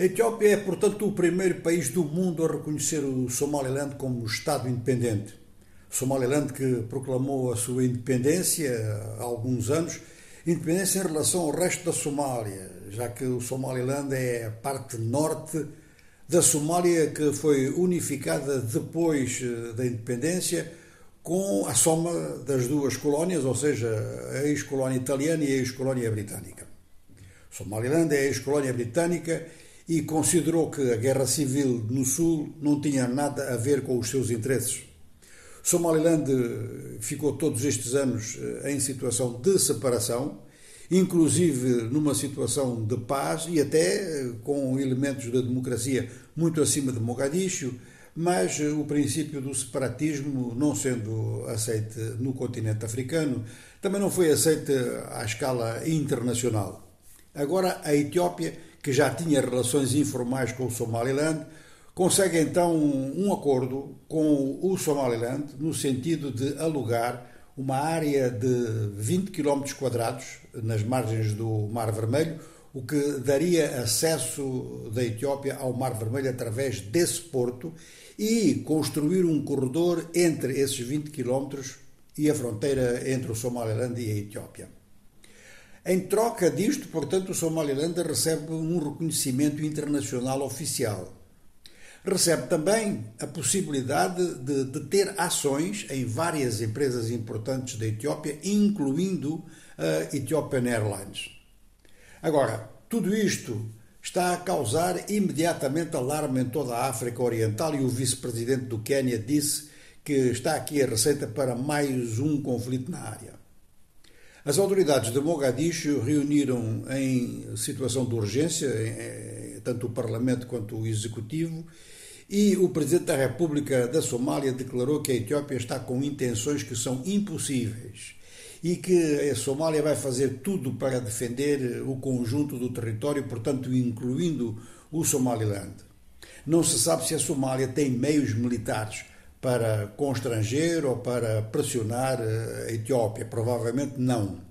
A Etiópia é, portanto, o primeiro país do mundo a reconhecer o Somaliland como Estado independente. Somaliland que proclamou a sua independência há alguns anos, independência em relação ao resto da Somália, já que o Somaliland é a parte norte da Somália que foi unificada depois eh, da independência com a soma das duas colónias, ou seja, a ex-colónia italiana e a ex-colónia britânica. Somaliland é a ex-colónia britânica e considerou que a guerra civil no Sul não tinha nada a ver com os seus interesses. Somaliland eh, ficou todos estes anos eh, em situação de separação, inclusive numa situação de paz e até eh, com elementos da democracia muito acima de Mogadishu, mas o princípio do separatismo, não sendo aceite no continente africano, também não foi aceite à escala internacional. Agora a Etiópia que já tinha relações informais com o Somaliland, consegue então um acordo com o Somaliland no sentido de alugar uma área de 20 km quadrados nas margens do Mar Vermelho, o que daria acesso da Etiópia ao Mar Vermelho através desse porto e construir um corredor entre esses 20 km e a fronteira entre o Somaliland e a Etiópia. Em troca disto, portanto, o Somaliland recebe um reconhecimento internacional oficial. Recebe também a possibilidade de, de ter ações em várias empresas importantes da Etiópia, incluindo a Ethiopian Airlines. Agora, tudo isto está a causar imediatamente alarme em toda a África Oriental e o vice-presidente do Quênia disse que está aqui a receita para mais um conflito na área. As autoridades de Mogadishu reuniram em situação de urgência, tanto o Parlamento quanto o Executivo, e o Presidente da República da Somália declarou que a Etiópia está com intenções que são impossíveis e que a Somália vai fazer tudo para defender o conjunto do território, portanto, incluindo o Somaliland. Não se sabe se a Somália tem meios militares para constranger ou para pressionar eh, a Etiópia? Provavelmente não.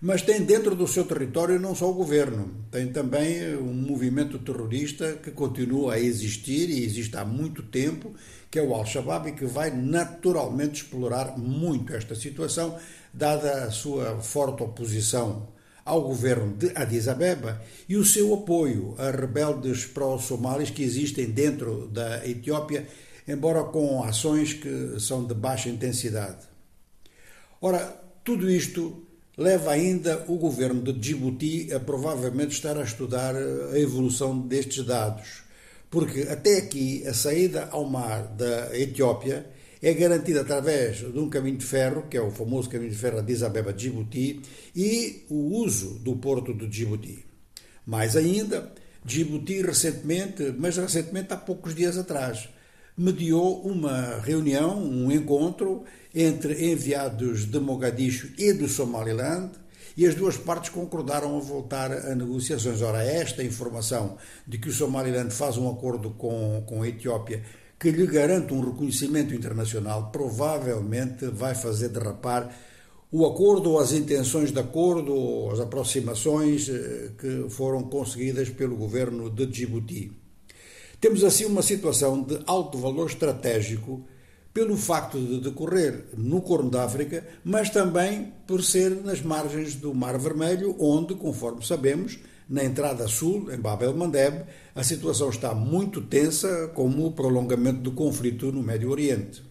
Mas tem dentro do seu território não só o governo, tem também um movimento terrorista que continua a existir e existe há muito tempo, que é o Al-Shabaab, e que vai naturalmente explorar muito esta situação, dada a sua forte oposição ao governo de Addis Abeba e o seu apoio a rebeldes pró-somalis que existem dentro da Etiópia embora com ações que são de baixa intensidade. Ora, tudo isto leva ainda o governo de Djibouti a provavelmente estar a estudar a evolução destes dados, porque até aqui a saída ao mar da Etiópia é garantida através de um caminho de ferro, que é o famoso caminho de ferro de Abeba Djibouti, e o uso do porto de Djibouti. Mais ainda, Djibouti recentemente, mas recentemente há poucos dias atrás, mediou uma reunião, um encontro entre enviados de Mogadishu e do Somaliland e as duas partes concordaram a voltar a negociações. Ora, esta informação de que o Somaliland faz um acordo com, com a Etiópia que lhe garante um reconhecimento internacional provavelmente vai fazer derrapar o acordo ou as intenções de acordo ou as aproximações eh, que foram conseguidas pelo governo de Djibouti. Temos assim uma situação de alto valor estratégico pelo facto de decorrer no Corno da África, mas também por ser nas margens do Mar Vermelho, onde, conforme sabemos, na entrada sul, em Bab el-Mandeb, a situação está muito tensa, como o prolongamento do conflito no Médio Oriente.